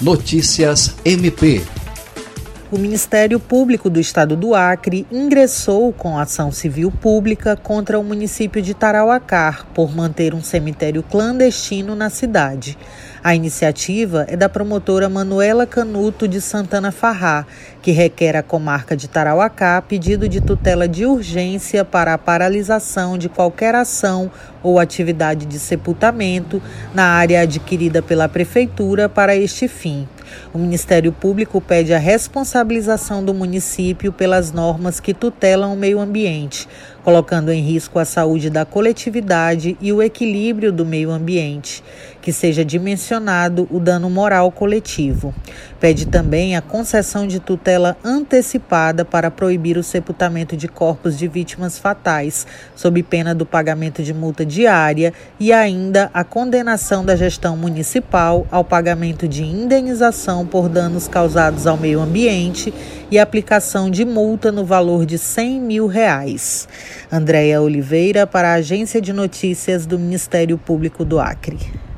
Notícias MP. O Ministério Público do Estado do Acre ingressou com ação civil pública contra o município de Tarauacá por manter um cemitério clandestino na cidade. A iniciativa é da promotora Manuela Canuto de Santana Farrá, que requer à comarca de Tarauacá pedido de tutela de urgência para a paralisação de qualquer ação ou atividade de sepultamento na área adquirida pela prefeitura para este fim. O Ministério Público pede a responsabilização do município pelas normas que tutelam o meio ambiente, colocando em risco a saúde da coletividade e o equilíbrio do meio ambiente, que seja dimensionado o dano moral coletivo. Pede também a concessão de tutela antecipada para proibir o sepultamento de corpos de vítimas fatais, sob pena do pagamento de multa diária e ainda a condenação da gestão municipal ao pagamento de indenização por danos causados ao meio ambiente e aplicação de multa no valor de 100 mil reais. Andréia Oliveira, para a Agência de Notícias do Ministério Público do Acre.